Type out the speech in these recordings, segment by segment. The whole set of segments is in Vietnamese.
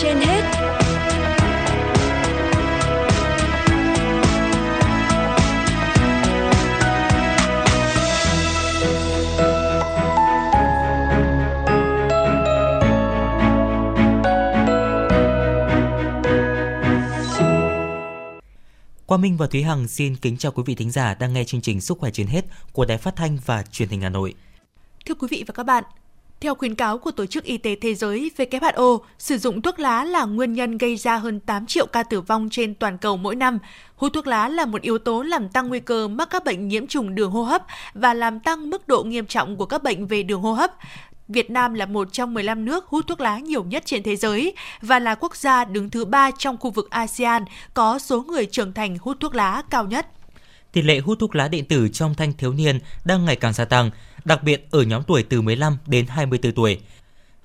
trên hết Quang Minh và Thúy Hằng xin kính chào quý vị thính giả đang nghe chương trình Sức khỏe trên hết của Đài Phát thanh và Truyền hình Hà Nội. Thưa quý vị và các bạn, theo khuyến cáo của Tổ chức Y tế Thế giới WHO, sử dụng thuốc lá là nguyên nhân gây ra hơn 8 triệu ca tử vong trên toàn cầu mỗi năm. Hút thuốc lá là một yếu tố làm tăng nguy cơ mắc các bệnh nhiễm trùng đường hô hấp và làm tăng mức độ nghiêm trọng của các bệnh về đường hô hấp. Việt Nam là một trong 15 nước hút thuốc lá nhiều nhất trên thế giới và là quốc gia đứng thứ ba trong khu vực ASEAN có số người trưởng thành hút thuốc lá cao nhất. Tỷ lệ hút thuốc lá điện tử trong thanh thiếu niên đang ngày càng gia tăng, đặc biệt ở nhóm tuổi từ 15 đến 24 tuổi.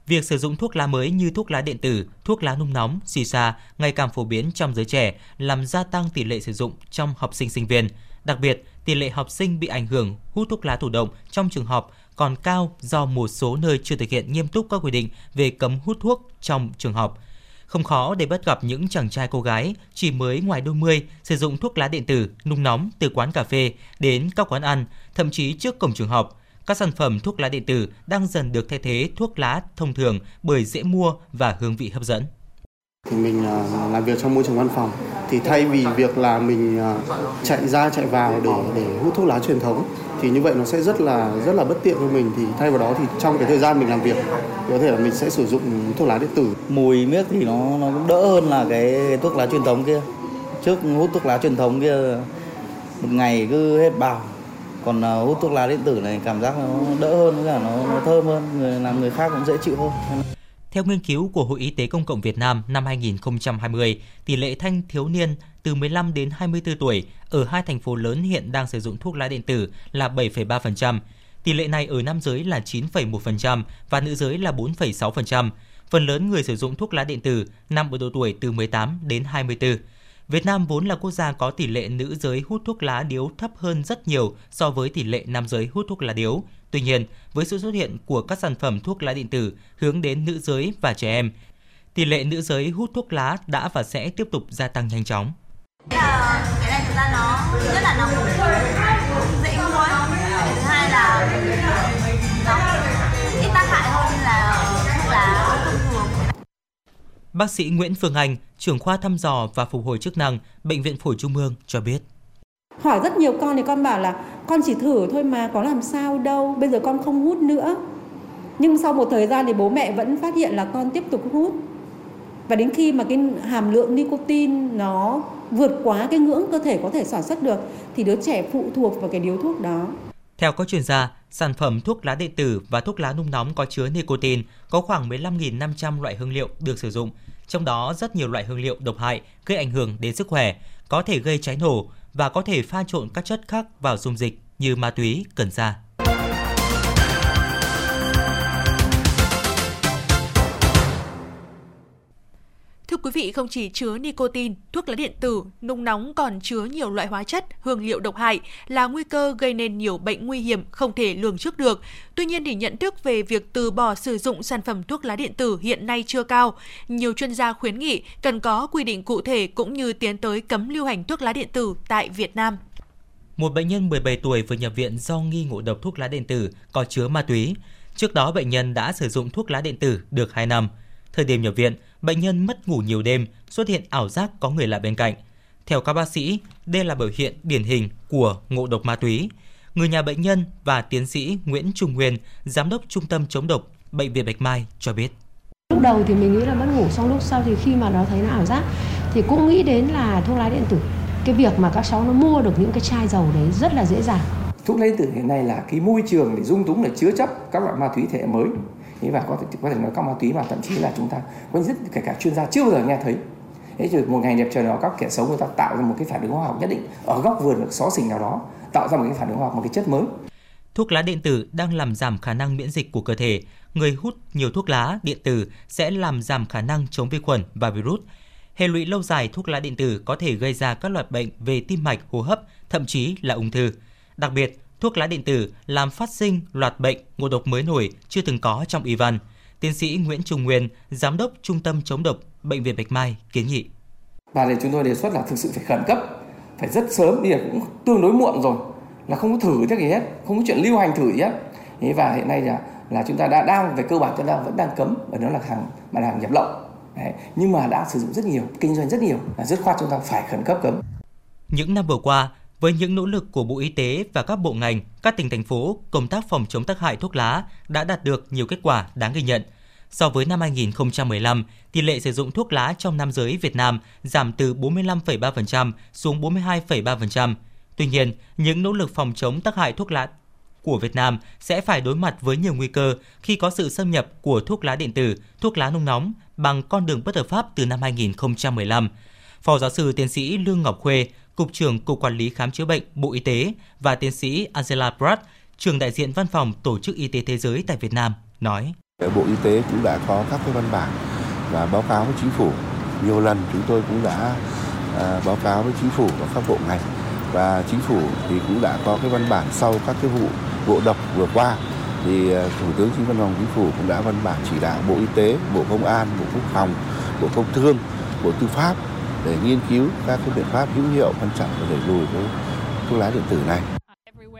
Việc sử dụng thuốc lá mới như thuốc lá điện tử, thuốc lá nung nóng, xì xa ngày càng phổ biến trong giới trẻ, làm gia tăng tỷ lệ sử dụng trong học sinh sinh viên. Đặc biệt, tỷ lệ học sinh bị ảnh hưởng hút thuốc lá thụ động trong trường học còn cao do một số nơi chưa thực hiện nghiêm túc các quy định về cấm hút thuốc trong trường học. Không khó để bắt gặp những chàng trai cô gái chỉ mới ngoài đôi mươi sử dụng thuốc lá điện tử, nung nóng từ quán cà phê đến các quán ăn, thậm chí trước cổng trường học. Các sản phẩm thuốc lá điện tử đang dần được thay thế thuốc lá thông thường bởi dễ mua và hương vị hấp dẫn. Thì mình à, làm việc trong môi trường văn phòng thì thay vì việc là mình à, chạy ra chạy vào để để hút thuốc lá truyền thống thì như vậy nó sẽ rất là rất là bất tiện cho mình. Thì thay vào đó thì trong cái thời gian mình làm việc có thể là mình sẽ sử dụng thuốc lá điện tử. Mùi miếc thì nó nó cũng đỡ hơn là cái, cái thuốc lá truyền thống kia. Trước hút thuốc lá truyền thống kia một ngày cứ hết bao. Còn uh, hút thuốc lá điện tử này cảm giác nó đỡ hơn cả nó, nó thơm hơn. Người làm người khác cũng dễ chịu hơn theo nghiên cứu của Hội Y tế Công cộng Việt Nam năm 2020, tỷ lệ thanh thiếu niên từ 15 đến 24 tuổi ở hai thành phố lớn hiện đang sử dụng thuốc lá điện tử là 7,3%. Tỷ lệ này ở nam giới là 9,1% và nữ giới là 4,6%. Phần lớn người sử dụng thuốc lá điện tử nằm ở độ tuổi từ 18 đến 24. Việt Nam vốn là quốc gia có tỷ lệ nữ giới hút thuốc lá điếu thấp hơn rất nhiều so với tỷ lệ nam giới hút thuốc lá điếu. Tuy nhiên, với sự xuất hiện của các sản phẩm thuốc lá điện tử hướng đến nữ giới và trẻ em, tỷ lệ nữ giới hút thuốc lá đã và sẽ tiếp tục gia tăng nhanh chóng. Dạ, cái này thực ra nó rất là nóng Bác sĩ Nguyễn Phương Anh, trưởng khoa thăm dò và phục hồi chức năng, Bệnh viện Phổi Trung ương cho biết. Hỏi rất nhiều con thì con bảo là con chỉ thử thôi mà có làm sao đâu, bây giờ con không hút nữa. Nhưng sau một thời gian thì bố mẹ vẫn phát hiện là con tiếp tục hút. Và đến khi mà cái hàm lượng nicotine nó vượt quá cái ngưỡng cơ thể có thể sản xuất được thì đứa trẻ phụ thuộc vào cái điếu thuốc đó. Theo các chuyên gia, sản phẩm thuốc lá điện tử và thuốc lá nung nóng có chứa nicotine có khoảng 15.500 loại hương liệu được sử dụng, trong đó rất nhiều loại hương liệu độc hại gây ảnh hưởng đến sức khỏe, có thể gây cháy nổ và có thể pha trộn các chất khác vào dung dịch như ma túy, cần sa. Quý vị, không chỉ chứa nicotine, thuốc lá điện tử, nung nóng còn chứa nhiều loại hóa chất, hương liệu độc hại là nguy cơ gây nên nhiều bệnh nguy hiểm không thể lường trước được. Tuy nhiên thì nhận thức về việc từ bỏ sử dụng sản phẩm thuốc lá điện tử hiện nay chưa cao. Nhiều chuyên gia khuyến nghị cần có quy định cụ thể cũng như tiến tới cấm lưu hành thuốc lá điện tử tại Việt Nam. Một bệnh nhân 17 tuổi vừa nhập viện do nghi ngộ độc thuốc lá điện tử có chứa ma túy. Trước đó bệnh nhân đã sử dụng thuốc lá điện tử được 2 năm. Thời điểm nhập viện, bệnh nhân mất ngủ nhiều đêm, xuất hiện ảo giác có người lạ bên cạnh. Theo các bác sĩ, đây là biểu hiện điển hình của ngộ độc ma túy. Người nhà bệnh nhân và tiến sĩ Nguyễn Trung Nguyên, giám đốc Trung tâm chống độc Bệnh viện Bạch Mai cho biết. Lúc đầu thì mình nghĩ là mất ngủ, xong lúc sau thì khi mà nó thấy nó ảo giác thì cũng nghĩ đến là thuốc lá điện tử. Cái việc mà các cháu nó mua được những cái chai dầu đấy rất là dễ dàng. Thuốc lá điện tử hiện nay là cái môi trường để dung túng để chứa chấp các loại ma túy thế hệ mới thế và có thể có thể nói các ma túy mà thậm chí là chúng ta có rất kể cả chuyên gia chưa bao giờ nghe thấy thế rồi một ngày đẹp trời đó các kẻ xấu người ta tạo ra một cái phản ứng hóa học nhất định ở góc vườn xó xỉnh nào đó tạo ra một cái phản ứng hóa học một cái chất mới Thuốc lá điện tử đang làm giảm khả năng miễn dịch của cơ thể. Người hút nhiều thuốc lá điện tử sẽ làm giảm khả năng chống vi khuẩn và virus. Hệ lụy lâu dài thuốc lá điện tử có thể gây ra các loại bệnh về tim mạch, hô hấp, thậm chí là ung thư. Đặc biệt, thuốc lá điện tử làm phát sinh loạt bệnh ngộ độc mới nổi chưa từng có trong y văn. Tiến sĩ Nguyễn Trung Nguyên, giám đốc Trung tâm chống độc Bệnh viện Bạch Mai kiến nghị. Và để chúng tôi đề xuất là thực sự phải khẩn cấp, phải rất sớm, bây giờ cũng tương đối muộn rồi, là không có thử cái gì hết, không có chuyện lưu hành thử gì hết. Và hiện nay là là chúng ta đã đang về cơ bản chúng ta vẫn đang cấm và đó là hàng mặt hàng nhập lậu Đấy. nhưng mà đã sử dụng rất nhiều kinh doanh rất nhiều là rất khoát chúng ta phải khẩn cấp cấm những năm vừa qua với những nỗ lực của Bộ Y tế và các bộ ngành, các tỉnh thành phố, công tác phòng chống tác hại thuốc lá đã đạt được nhiều kết quả đáng ghi nhận. So với năm 2015, tỷ lệ sử dụng thuốc lá trong nam giới Việt Nam giảm từ 45,3% xuống 42,3%. Tuy nhiên, những nỗ lực phòng chống tác hại thuốc lá của Việt Nam sẽ phải đối mặt với nhiều nguy cơ khi có sự xâm nhập của thuốc lá điện tử, thuốc lá nung nóng bằng con đường bất hợp pháp từ năm 2015. Phó giáo sư tiến sĩ Lương Ngọc Khuê, Cục trưởng Cục Quản lý Khám chữa bệnh Bộ Y tế và tiến sĩ Angela Pratt, trường đại diện văn phòng Tổ chức Y tế Thế giới tại Việt Nam, nói. Bộ Y tế cũng đã có các cái văn bản và báo cáo với chính phủ. Nhiều lần chúng tôi cũng đã à, báo cáo với chính phủ và các bộ ngành và chính phủ thì cũng đã có cái văn bản sau các cái vụ ngộ độc vừa qua thì à, Thủ tướng Chính văn phòng Chính phủ cũng đã văn bản chỉ đạo Bộ Y tế, Bộ Công an, Bộ Quốc phòng, Bộ Công Thương, Bộ Tư pháp để nghiên cứu các cái biện pháp hữu hiệu quan trọng để đẩy lùi cái thuốc lá điện tử này.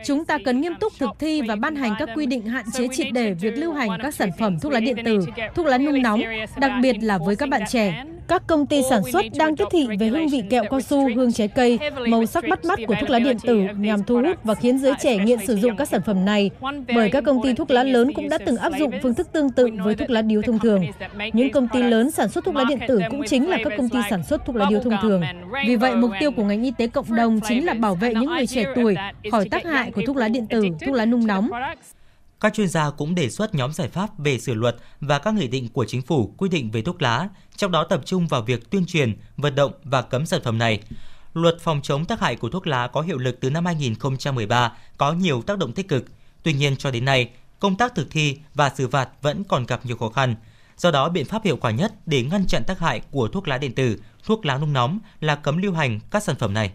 Chúng ta cần nghiêm túc thực thi và ban hành các quy định hạn chế triệt để việc lưu hành các sản phẩm thuốc lá điện tử, thuốc lá nung nóng, đặc biệt là với các bạn trẻ. Các công ty sản xuất đang tiếp thị về hương vị kẹo cao su, hương trái cây, màu sắc bắt mắt của thuốc lá điện tử nhằm thu hút và khiến giới trẻ nghiện sử dụng các sản phẩm này. Bởi các công ty thuốc lá lớn cũng đã từng áp dụng phương thức tương tự với thuốc lá điếu thông thường. Những công ty lớn sản xuất thuốc lá điện tử cũng chính là các công ty sản xuất thuốc lá điếu thông thường. Vì vậy, mục tiêu của ngành y tế cộng đồng chính là bảo vệ những người trẻ tuổi khỏi tác hại của thuốc lá điện tử, thuốc lá nung nóng. Các chuyên gia cũng đề xuất nhóm giải pháp về sửa luật và các nghị định của chính phủ quy định về thuốc lá, trong đó tập trung vào việc tuyên truyền, vận động và cấm sản phẩm này. Luật phòng chống tác hại của thuốc lá có hiệu lực từ năm 2013, có nhiều tác động tích cực. Tuy nhiên cho đến nay, công tác thực thi và xử phạt vẫn còn gặp nhiều khó khăn. Do đó, biện pháp hiệu quả nhất để ngăn chặn tác hại của thuốc lá điện tử, thuốc lá nung nóng là cấm lưu hành các sản phẩm này.